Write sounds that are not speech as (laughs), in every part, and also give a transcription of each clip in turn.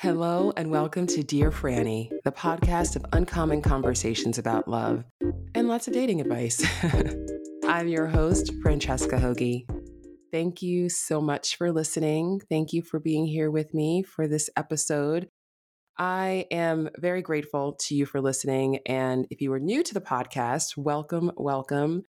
Hello, and welcome to Dear Franny, the podcast of uncommon conversations about love and lots of dating advice. (laughs) I'm your host, Francesca Hogi. Thank you so much for listening. Thank you for being here with me for this episode. I am very grateful to you for listening. And if you are new to the podcast, welcome, welcome.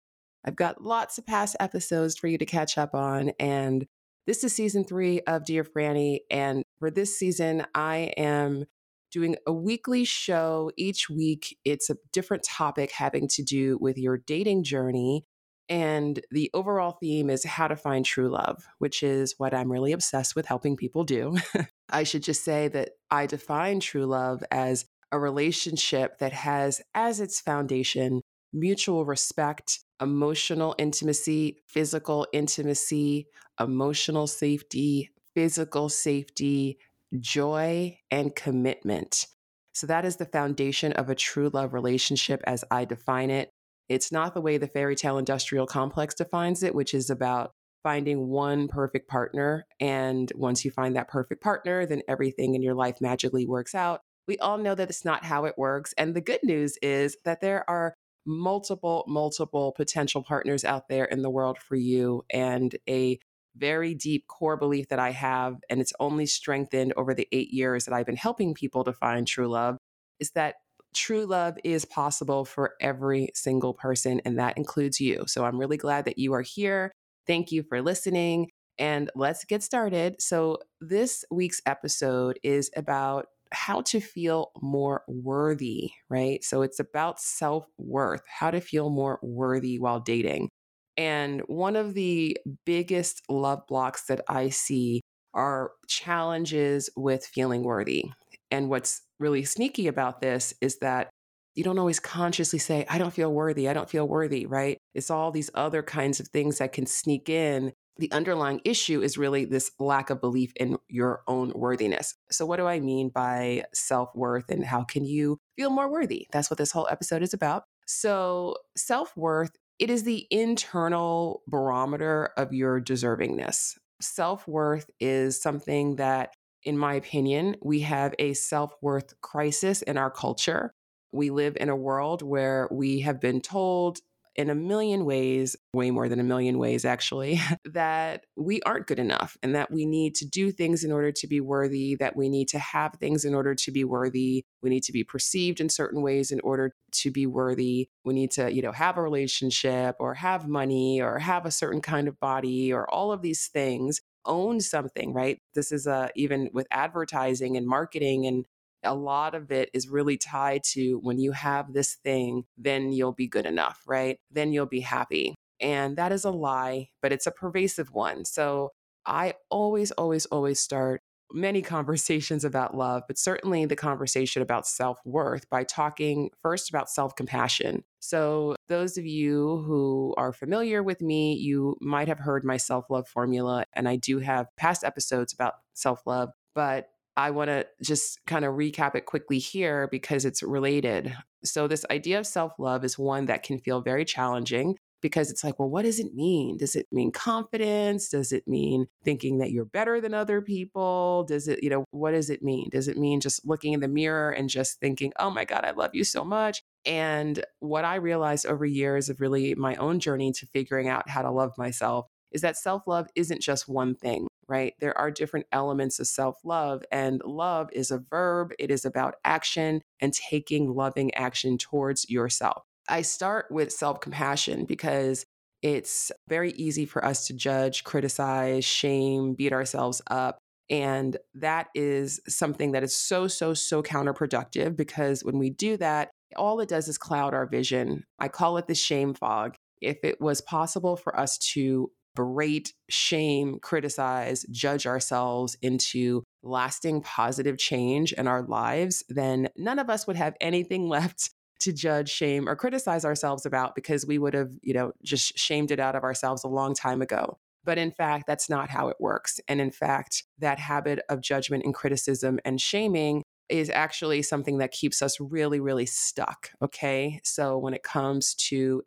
I've got lots of past episodes for you to catch up on. And this is season three of Dear Franny. And for this season, I am doing a weekly show each week. It's a different topic having to do with your dating journey. And the overall theme is how to find true love, which is what I'm really obsessed with helping people do. (laughs) I should just say that I define true love as a relationship that has as its foundation mutual respect, emotional intimacy, physical intimacy, emotional safety, physical safety, joy, and commitment. So that is the foundation of a true love relationship as I define it. It's not the way the fairy tale industrial complex defines it, which is about finding one perfect partner. And once you find that perfect partner, then everything in your life magically works out. We all know that it's not how it works. And the good news is that there are multiple, multiple potential partners out there in the world for you. And a very deep core belief that I have, and it's only strengthened over the eight years that I've been helping people to find true love, is that true love is possible for every single person, and that includes you. So I'm really glad that you are here. Thank you for listening, and let's get started. So, this week's episode is about how to feel more worthy, right? So, it's about self worth, how to feel more worthy while dating. And one of the biggest love blocks that I see are challenges with feeling worthy. And what's really sneaky about this is that you don't always consciously say, I don't feel worthy, I don't feel worthy, right? It's all these other kinds of things that can sneak in. The underlying issue is really this lack of belief in your own worthiness. So, what do I mean by self worth and how can you feel more worthy? That's what this whole episode is about. So, self worth it is the internal barometer of your deservingness. Self worth is something that, in my opinion, we have a self worth crisis in our culture. We live in a world where we have been told in a million ways, way more than a million ways actually, (laughs) that we aren't good enough and that we need to do things in order to be worthy, that we need to have things in order to be worthy. We need to be perceived in certain ways in order to be worthy. We need to, you know, have a relationship or have money or have a certain kind of body or all of these things own something, right? This is uh, even with advertising and marketing and a lot of it is really tied to when you have this thing, then you'll be good enough, right? Then you'll be happy. And that is a lie, but it's a pervasive one. So I always, always, always start many (laughs) conversations about love, but certainly the conversation about self worth by talking first about self compassion. So, those of you who are familiar with me, you might have heard my self love formula, and I do have past episodes about self love. But I want to just kind of recap it quickly here because it's related. So, this idea of self love is one that can feel very challenging because it's like, well, what does it mean? Does it mean confidence? Does it mean thinking that you're better than other people? Does it, you know, what does it mean? Does it mean just looking in the mirror and just thinking, oh my God, I love you so much? And what I realized over years of really my own journey to figuring out how to love myself is that self love isn't just one thing right? There are different elements of self love, and love is a verb. It is about action and taking loving action towards yourself. I start with self compassion because it's very easy for us to judge, criticize, shame, beat ourselves up. And that is something that is so, so, so counterproductive because when we do that, all it does is cloud our vision. I call it the shame fog. If it was possible for us to berate, shame, criticize, judge ourselves into lasting positive change in our lives, then none of us would have anything (laughs) left to judge, shame, or criticize ourselves about because we would have, you know, just shamed it out of ourselves a long time ago. But in fact, that's not how it works. And in fact, that habit of judgment and criticism and shaming is actually something that keeps us really, really stuck. Okay. So when it comes to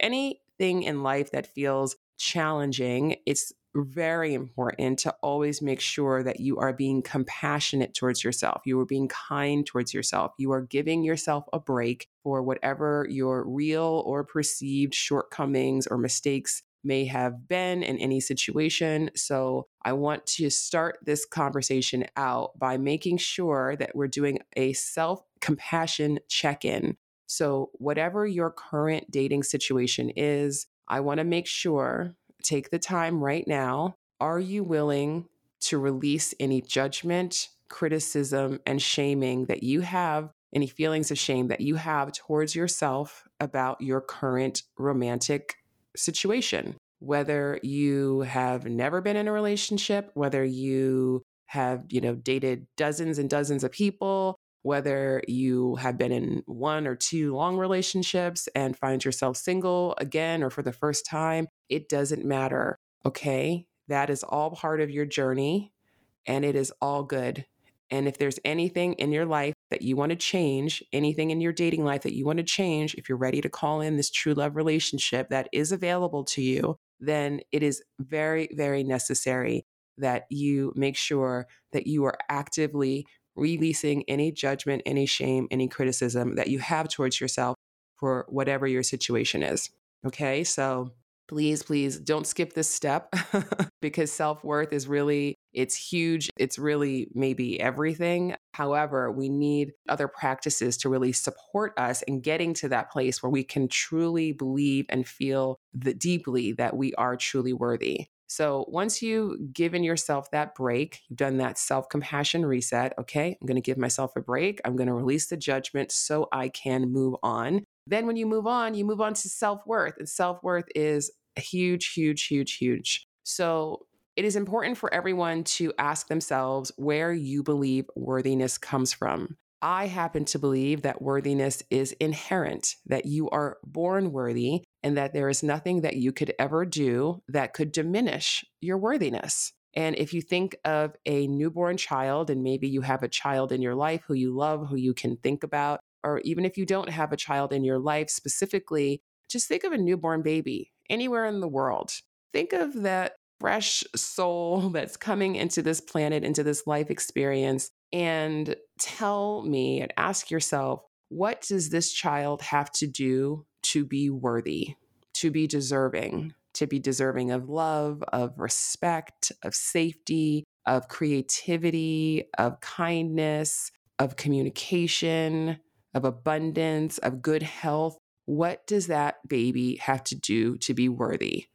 anything in life that feels challenging, it's very important to always make sure that you are being compassionate towards yourself. You are being kind towards yourself. You are giving yourself a break for whatever your real or perceived shortcomings or mistakes may have been in any situation. So, I want to start this conversation out by making sure that we're doing a self compassion check in. So, whatever your current dating situation is, I want to make sure, take the time right now. Are you willing to release any judgment, criticism, and shaming that you have, any feelings of shame that you have towards yourself about your current romantic situation? Whether you have never been in a relationship, whether you have, you know, dated dozens and dozens of people, whether you have been in one or two long relationships and find yourself single again or for the first time, it doesn't matter. Okay. That is all part of your journey and it is all good. And if there's anything in your life that you want to change, anything in your dating life that you want to change, if you're ready to call in this true love relationship that is available to you, then it is very, very necessary that you make sure that you are actively releasing any judgment, any shame, any criticism that you have towards yourself for whatever your situation is. Okay. So please, please don't skip this step (laughs) because self worth is really, it's huge. It's really maybe everything. However, we need other practices to really support us in getting to that place where we can truly believe and feel the, deeply that we are truly worthy. So once you've given yourself that break, you've done that self compassion reset. Okay, I'm going to give myself a break. I'm going to release the judgment so I can move on. Then when you move on, you move on to self worth. And self worth is huge, huge, huge, huge. So it is important for everyone to ask themselves where you believe worthiness comes from. I happen to believe that worthiness is inherent, that you are born worthy, and that there is nothing that you could ever do that could diminish your worthiness. And if you think of a newborn child, and maybe you have a child in your life who you love, who you can think about, or even if you don't have a child in your life specifically, just think of a newborn baby anywhere in the world. Think of that fresh soul (laughs) that's coming into this planet, into this life experience, and tell me and ask yourself, what does this child have to do to be worthy, to be deserving, to be deserving of love, of respect, of safety, of creativity, of kindness, of communication, of abundance, of good health? What does that baby have to do to be worthy?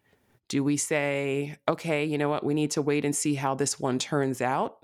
Do we say, okay, you know what, we need to wait and see how this one turns out?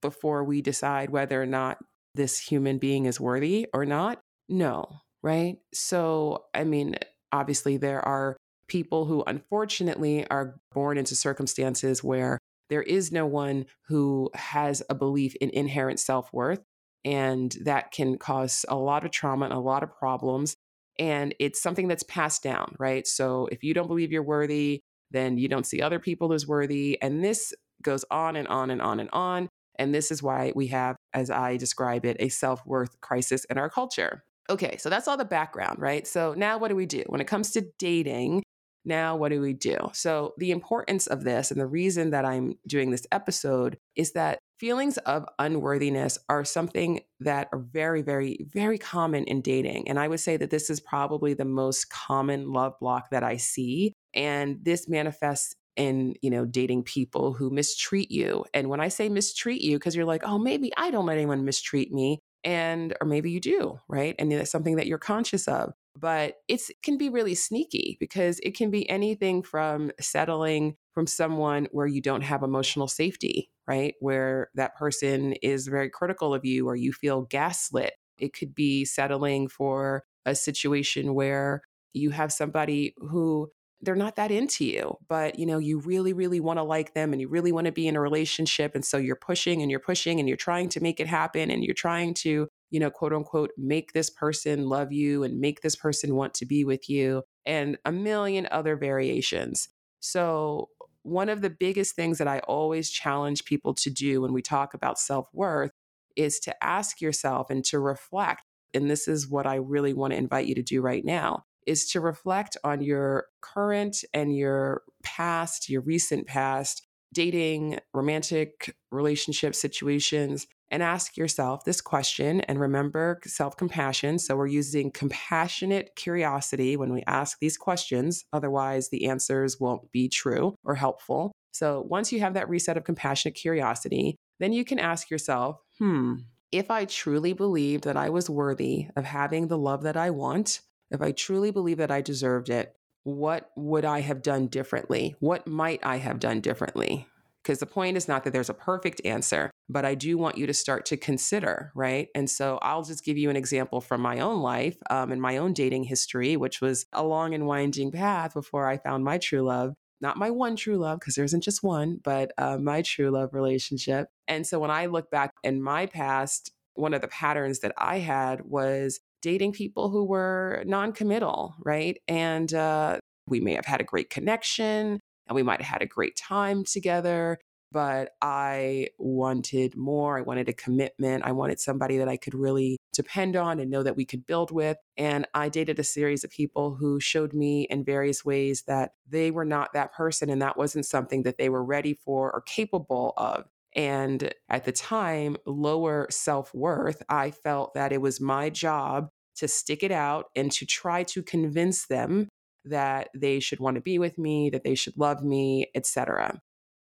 before we decide whether or not this human being is worthy or not? No, right? So, I mean, obviously, there are people who unfortunately are born into circumstances where there is no one who has a belief in inherent self worth. And that can cause a lot of trauma and a lot of problems. And it's something that's passed down, right? So if you don't believe you're worthy, then you don't see other people as worthy. And this goes on and on and on and on. And this is why we have, as I describe it, a self worth crisis in our culture. Okay, so that's all the background, right? So now what do we do? When it comes to dating, now what do we do? So, the importance of this and the reason that I'm doing this episode is that feelings of unworthiness are something that are very, very, very common in dating. And I would say that this is probably the most common love block that I see. And this manifests in you know dating people who mistreat you and when i say mistreat you because you're like oh maybe i don't let anyone mistreat me and or maybe you do right? And that's something that you're conscious of but it can be really sneaky because it can be anything from settling from someone where you don't have emotional safety right? Where that person is very critical of you or you feel gaslit. It could be settling for a situation where you have somebody who they're not that into you, but you know, you really, really want to like them and you really want to be in a relationship. And so you're pushing and you're pushing and you're trying to make it happen and you're trying to, you know, quote unquote, make this person love you and make this person want to be with you and a million other variations. So, one of the biggest things that I always challenge people to do when we talk about self worth is to ask yourself and to reflect. And this is what I really want to invite you to do right now is to reflect on your current and your past, your recent past, dating, romantic relationship situations, and ask yourself this question and remember self compassion. So, we're using compassionate curiosity when we ask these questions. Otherwise, the answers won't be true or helpful. So, once you have that reset of compassionate curiosity, then you can ask yourself, hmm, if I truly believed that I was worthy of having the love that I want, if I truly believe that I deserved it, what would I have done differently? What might I have done differently? Because the point is not that there's a perfect answer, but I do want you to start to consider, right? And so I'll just give you an example from my own life um, and my own dating history, which was a long and winding path before I found my true love. Not my one true love, because there isn't just one, but uh, my true love relationship. And so when I look back in my past, one of the patterns that I had was dating people who were non committal, right? And uh, we may have had a great connection and we might have had a great time together, but I wanted more. I wanted a commitment. I wanted somebody that I could really depend on and know that we could build with. And I dated a series of people who showed me in various ways that they were not that person and that wasn't something that they were ready for or capable of. And at the time, lower self worth, I felt that it was my job to stick it out and to try to convince them that they should want to be with me, that they should love me, etc.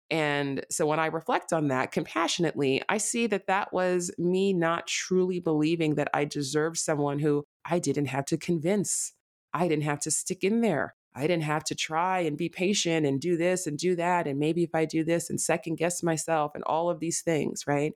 And so when I reflect on that compassionately, I see that that was me not truly believing that I deserved someone who I didn't have to convince. I didn't have to stick in there. I didn't have to try and be patient and do this and do that. And maybe if I do this and second guess myself and all of these things, right?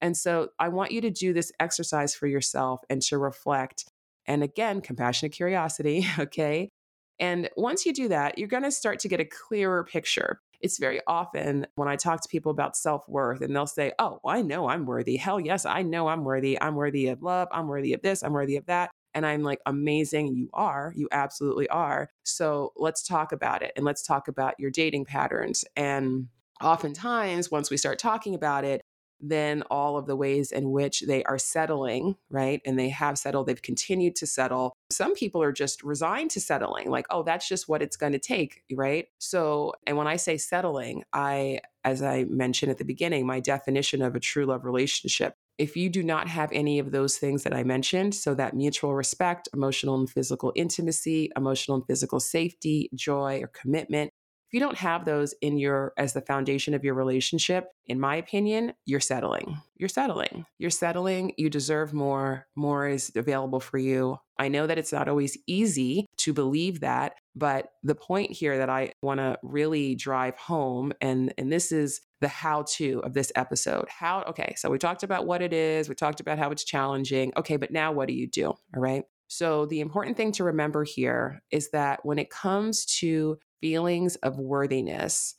And so I want you to do this exercise for yourself and to reflect. And again, compassionate curiosity, (laughs) okay? And once you do that, you're going to start to get a clearer picture. It's very often when I talk to people about self worth and they'll say, Oh, I know I'm worthy. Hell yes, I know I'm worthy. I'm worthy of love. I'm worthy of this. I'm worthy of that. And I'm like, amazing. You are. You absolutely are. So let's talk about it and let's talk about your dating patterns. And oftentimes, once we start talking about it, then all of the ways in which they are settling, right? And they have settled, they've continued to settle. Some people are just resigned to settling, like, oh, that's just what it's going to take, right? So, and when I say settling, I, as I mentioned at the beginning, my definition of a true love relationship. If you do not have any of those things that I mentioned, so that mutual respect, emotional and physical intimacy, emotional and physical safety, joy or commitment, if you don't have those in your as the foundation of your relationship, in my opinion, you're settling. You're settling. You're settling. You deserve more. More is available for you. I know that it's not always easy to believe that, but the point here that I want to really drive home and and this is the how to of this episode. How okay, so we talked about what it is, we talked about how it's challenging. Okay, but now what do you do? All right? So, the important thing to remember here is that when it comes to feelings of worthiness,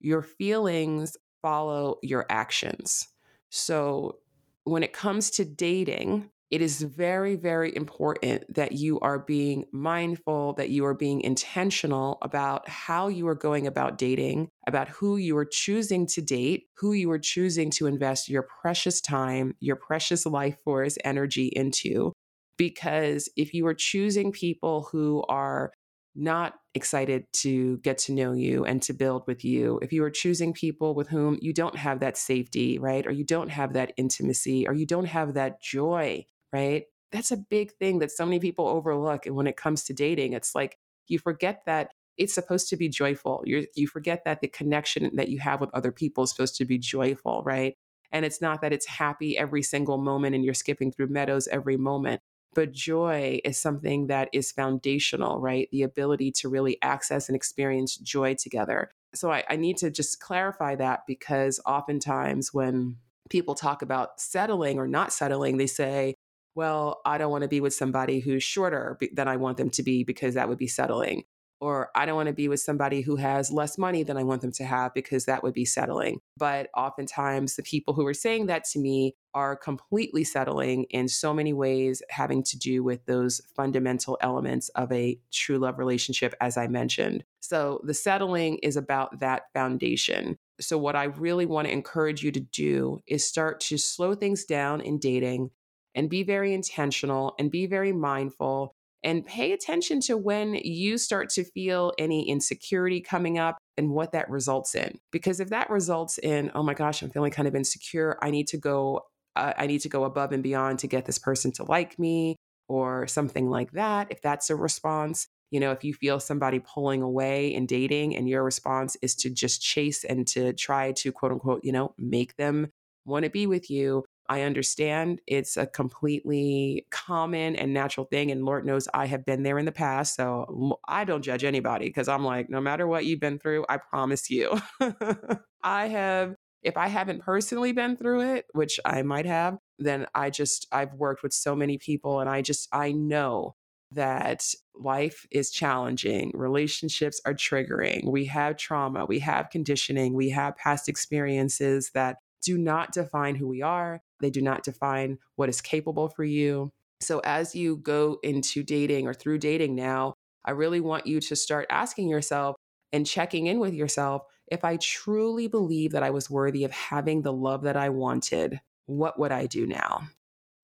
your feelings follow your actions. So, when it comes to dating, it is very, very important that you are being mindful, that you are being intentional about how you are going about dating, about who you are choosing to date, who you are choosing to invest your precious time, your precious life force energy into. Because if you are choosing people who are not excited to get to know you and to build with you, if you are choosing people with whom you don't have that safety, right? Or you don't have that intimacy, or you don't have that joy, right? That's a big thing that so many people overlook. And when it comes to dating, it's like you forget that it's supposed to be joyful. you you forget that the connection that you have with other people is supposed to be joyful, right? And it's not that it's happy every single moment and you're skipping through meadows every moment. But joy is something that is foundational, right? The ability to really access and experience joy together. So I, I need to just clarify that because oftentimes when people talk about settling or not settling, they say, well, I don't want to be with somebody who's shorter than I want them to be because that would be settling or I don't want to be with somebody who has less money than I want them to have because that would be settling. But oftentimes, the people who are saying that to me are completely settling in so many ways, having to do with those fundamental elements of a true love relationship, as I mentioned. So, the settling is about that foundation. So, what I really want to encourage you to do is start to slow things down in dating and be very intentional and be very mindful and pay attention to when you start to feel any insecurity coming up and what that results in. Because if that results in, oh my gosh, I'm feeling kind of insecure, I need to go, uh, I need to go above and beyond to get this person to like me or something like that. If that's a response, you know, if you feel somebody pulling away in dating and your response is to just chase and to try to quote unquote, you know, make them want to be with you, I understand it's a completely common and natural thing. And Lord knows I have been there in the past. So I don't judge anybody because I'm like, no matter what you've been through, I promise you. (laughs) I have, if I haven't personally been through it, which I might have, then I just, I've worked with so many people and I just, I know that life is challenging, relationships are triggering, we have trauma, we have conditioning, we have past experiences that do not define who we are. They do not define what is capable for you. So, as you go into dating or through dating now, I really want you to start asking yourself and checking in with yourself if I truly believe that I was worthy of having the love that I wanted, what would I do now?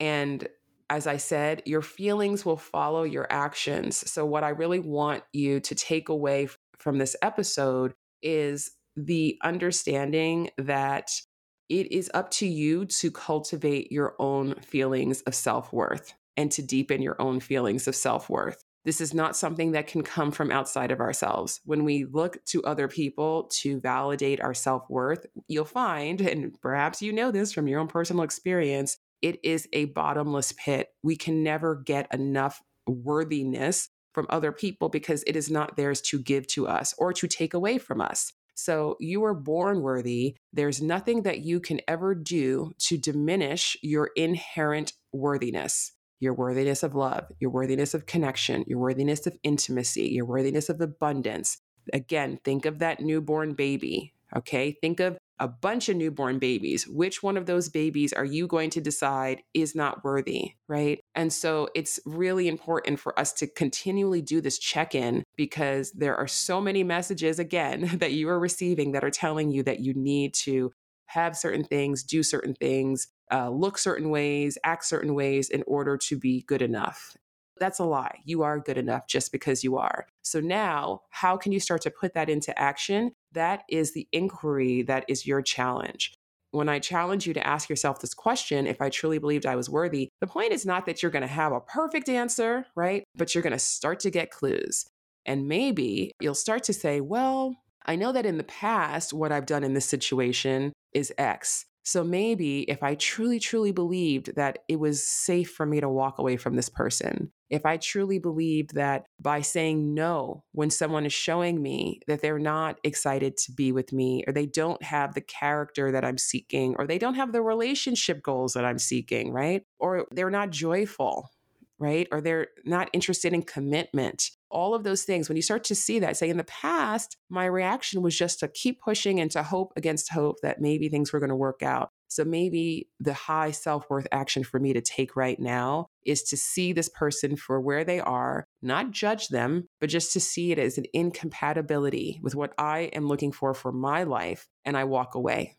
And as I said, your feelings will follow your actions. So, what I really want you to take away from this episode is the understanding that it is up to you to cultivate your own feelings of self worth and to deepen your own feelings of self worth. This is not something that can come from outside of ourselves. When we look to other people to validate our self worth, you'll find, and perhaps you know this from your own personal experience, it is a bottomless pit. We can never get enough worthiness from other people because it is not theirs to give to us or to take away from us. So you are born worthy. There's nothing that you can ever do to diminish your inherent worthiness your worthiness of love, your worthiness of connection, your worthiness of intimacy, your worthiness of abundance. Again, think of that newborn baby. Okay. Think of a bunch of newborn babies. Which one of those babies are you going to decide is not worthy? Right. And so it's really important for us to continually do this check in because there are so many messages, again, (laughs) that you are receiving that are telling you that you need to have certain things, do certain things, uh, look certain ways, act certain ways in order to be good enough. That's a lie. You are good enough just because you are. So now, how can you start to put that into action? That is the inquiry that is your challenge. When I challenge you to ask yourself this question, if I truly believed I was worthy, the point is not that you're going to have a perfect answer, right? But you're going to start to get clues. And maybe you'll start to say, well, I know that in the past, what I've done in this situation is X. So maybe if I truly, truly believed that it was safe for me to walk away from this person, if I truly believed that by saying no when someone is showing me that they're not excited to be with me, or they don't have the character that I'm seeking, or they don't have the relationship goals that I'm seeking, right? Or they're not joyful, right? Or they're not interested in commitment. All of those things, when you start to see that, say in the past, my reaction was just to keep pushing and to hope against hope that maybe things were going to work out. So maybe the high self worth action for me to take right now is to see this person for where they are, not judge them, but just to see it as an incompatibility with what I am looking for for my life. And I walk away.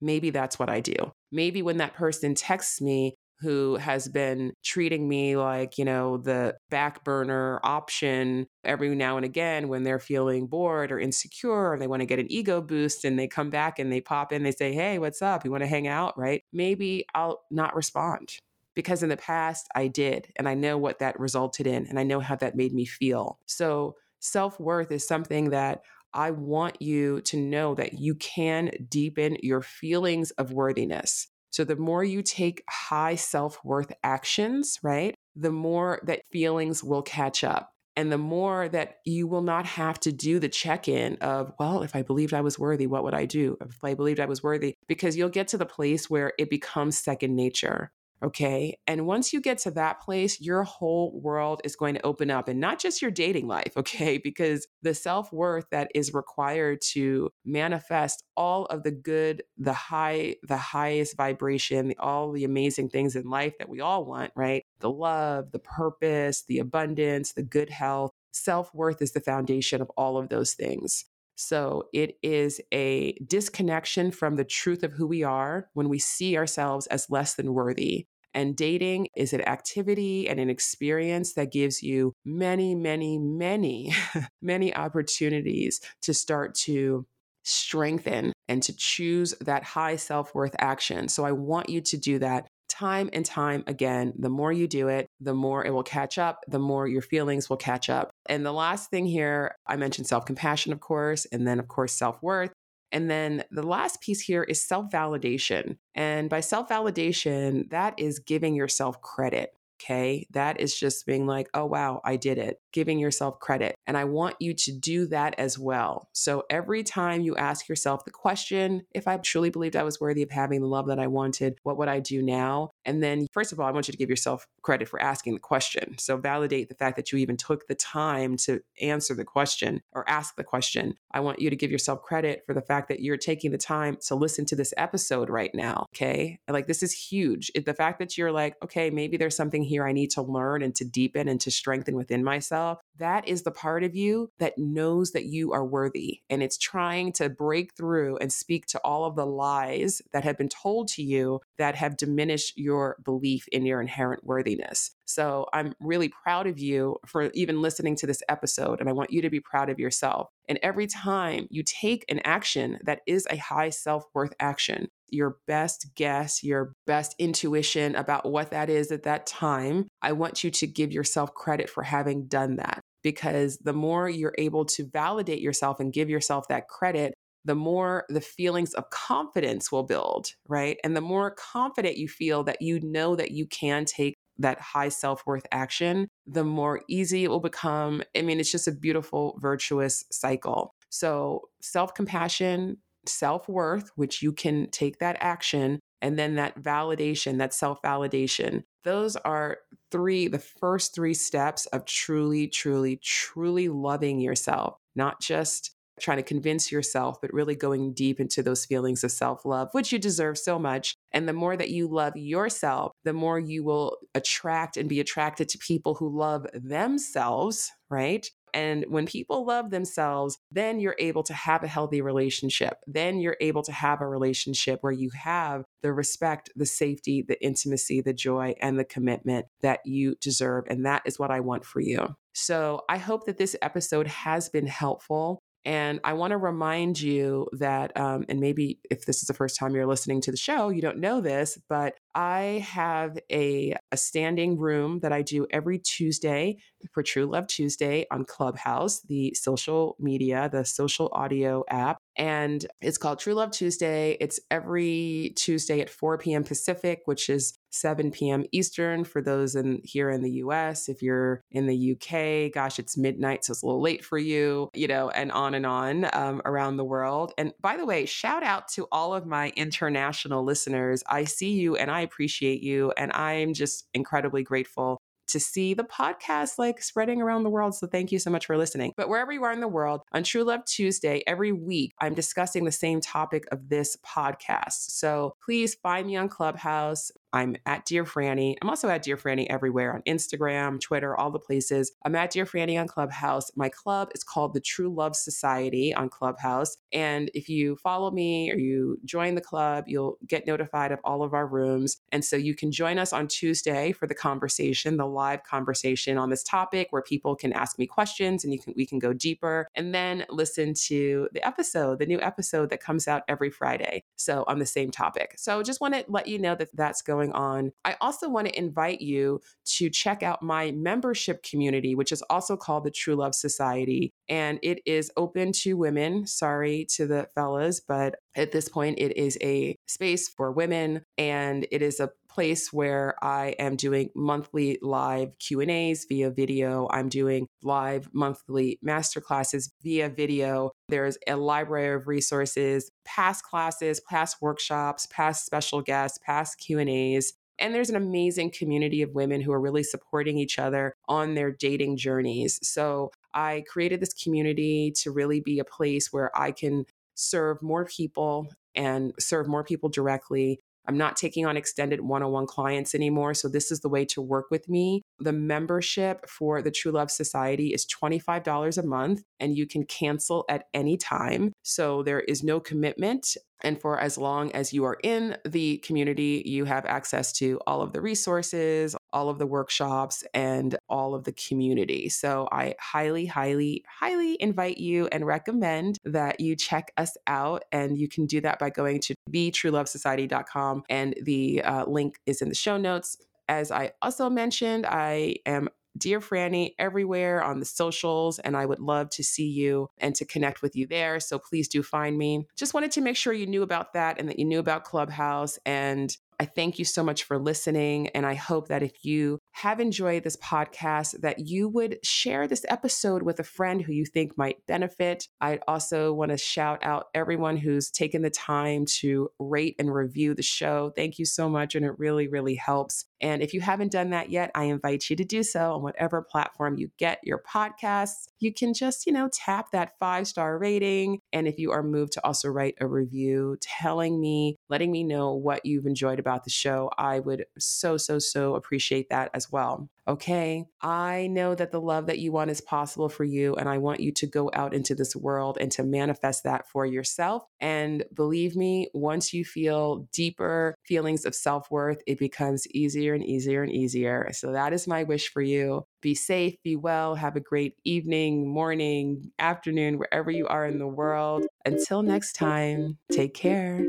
Maybe that's what I do. Maybe when that person texts me, who has been treating me like, you know, the back burner option every now and again when they're feeling bored or insecure or they want to get an ego boost and they come back and they pop in, they say, Hey, what's up? You want to hang out? Right? Maybe I'll not respond because in the past I did. And I know what that resulted in and I know how that made me feel. So self worth is something that I want you to know that you can deepen your feelings of worthiness. So the more you take high self worth actions, right, the more that feelings will catch up. And the more that you will not have to do the check in of, well, if I believed I was worthy, what would I do? If I believed I was worthy, because you'll get to the place where it becomes second nature. Okay. And once you get to that place, your whole world is going to open up and not just your dating life. (laughs) Okay. Because the self worth that is required to manifest all of the good, the high, the highest vibration, all the amazing things in life that we all want, right? The love, the purpose, the abundance, the good health. Self worth is the foundation of all of those things. So it is a disconnection from the truth of who we are when we see ourselves as less than worthy. And dating is an activity and an experience that gives you many, many, many, (laughs) many opportunities to start to strengthen and to choose that high self worth action. So I want you to do that time and time again. The more you do it, the more it will catch up, the more your feelings will catch up. And the last thing here, I mentioned self compassion, of course, and then, of course, self worth. And then the last piece here is self validation. And by self validation, that is giving yourself credit. Okay. That is just being like, oh, wow, I did it, giving yourself credit. And I want you to do that as well. So every time you ask yourself the question, if I truly believed I was worthy of having the love that I wanted, what would I do now? And then, first of all, I want you to give yourself credit for asking the question. So validate the fact that you even took the time to answer the question or ask the question. I want you to give yourself credit for the fact that you're taking the time to listen to this episode right now. Okay. Like, this is huge. It, the fact that you're like, okay, maybe there's something here I need to learn and to deepen and to strengthen within myself, that is the part of you that knows that you are worthy. And it's trying to break through and speak to all of the lies that have been told to you that have diminished your belief in your inherent worthiness. So I'm really proud of you for even listening to this episode. And I want you to be proud of yourself. And every time you take an action that is a high self worth action, your best guess, your best intuition about what that is at that time, I want you to give yourself credit for having done that. Because the more you're able to validate yourself and give yourself that credit, the more the feelings of confidence will build, right? And the more confident you feel that you know that you can take that high self worth action, the more easy it will become. I mean, it's just a beautiful, virtuous cycle. So, self compassion, self worth, which you can take that action, and then that validation, that self validation. Those are three, the first three steps of truly, truly, truly loving yourself, not just trying to convince yourself, but really going deep into those feelings of self love, which you deserve so much. And the more that you love yourself, the more you will attract and be attracted to people who love themselves, right? And when people love themselves, then you're able to have a healthy relationship. Then you're able to have a relationship where you have the respect, the safety, the intimacy, the joy, and the commitment that you deserve. And that is what I want for you. So I hope that this episode has been helpful. And I want to remind you that, um, and maybe if this is the first time you're listening to the show, you don't know this, but I have a, a standing room that I do every Tuesday for True Love Tuesday on Clubhouse, the social media, the social audio app. And it's called True Love Tuesday. It's every Tuesday at 4 p.m. Pacific, which is 7 p.m. Eastern for those in here in the US. If you're in the UK, gosh, it's midnight, so it's a little late for you, you know, and on and on um, around the world. And by the way, shout out to all of my international listeners. I see you and I appreciate you. And I'm just incredibly grateful to see the podcast like spreading around the world. So thank you so much for listening. But wherever you are in the world, on True Love Tuesday, every week, I'm discussing the same topic of this podcast. So please find me on Clubhouse. I'm at Dear Franny. I'm also at Dear Franny everywhere on Instagram, Twitter, all the places. I'm at Dear Franny on Clubhouse. My club is called the True Love Society on Clubhouse. And if you follow me or you join the club, you'll get notified of all of our rooms. And so you can join us on Tuesday for the conversation, the live conversation on this topic where people can ask me questions and you can we can go deeper and then listen to the episode, the new episode that comes out every Friday. So on the same topic. So just want to let you know that that's going on. I also want to invite you to check out my membership community, which is also called the True Love Society. And it is open to women. Sorry to the fellas, but at this point, it is a space for women and it is a place where I am doing monthly live Q&As via video. I'm doing live monthly masterclasses via video. There's a library of resources, past classes, past workshops, past special guests, past Q&As. And there's an amazing community of women who are really supporting each other on their dating journeys. So I created this community to really be a place where I can serve more people and serve more people directly I'm not taking on extended one on one clients anymore. So this is the way to work with me. The membership for the True Love Society is $25 a month and you can cancel at any time. So there is no commitment. And for as long as you are in the community, you have access to all of the resources, all of the workshops, and all of the community. So I highly, highly, highly invite you and recommend that you check us out. And you can do that by going to thetruelovesociety.com. And the uh, link is in the show notes. As I also mentioned, I am Dear Franny everywhere on the socials, and I would love to see you and to connect with you there. So please do find me. Just wanted to make sure you knew about that and that you knew about Clubhouse. And I thank you so much for listening. And I hope that if you have enjoyed this podcast, that you would share this episode with a friend who you think might benefit. I also want to shout out everyone who's taken the time to rate and review the show. Thank you so much. And it really, really helps. And if you haven't done that yet, I invite you to do so on whatever platform you get your podcasts. You can just, you know, tap that five star rating. And if you are moved to also write a review telling me, letting me know what you've enjoyed about the show, I would so, so, so appreciate that well. Okay. I know that the love that you want is possible for you. And I want you to go out into this world and to manifest that for yourself. And believe me, once you feel deeper feelings of self worth, it becomes easier and easier and easier. So that is my wish for you. Be safe, be well, have a great evening, morning, afternoon, wherever you are in the world. Until next time, take care.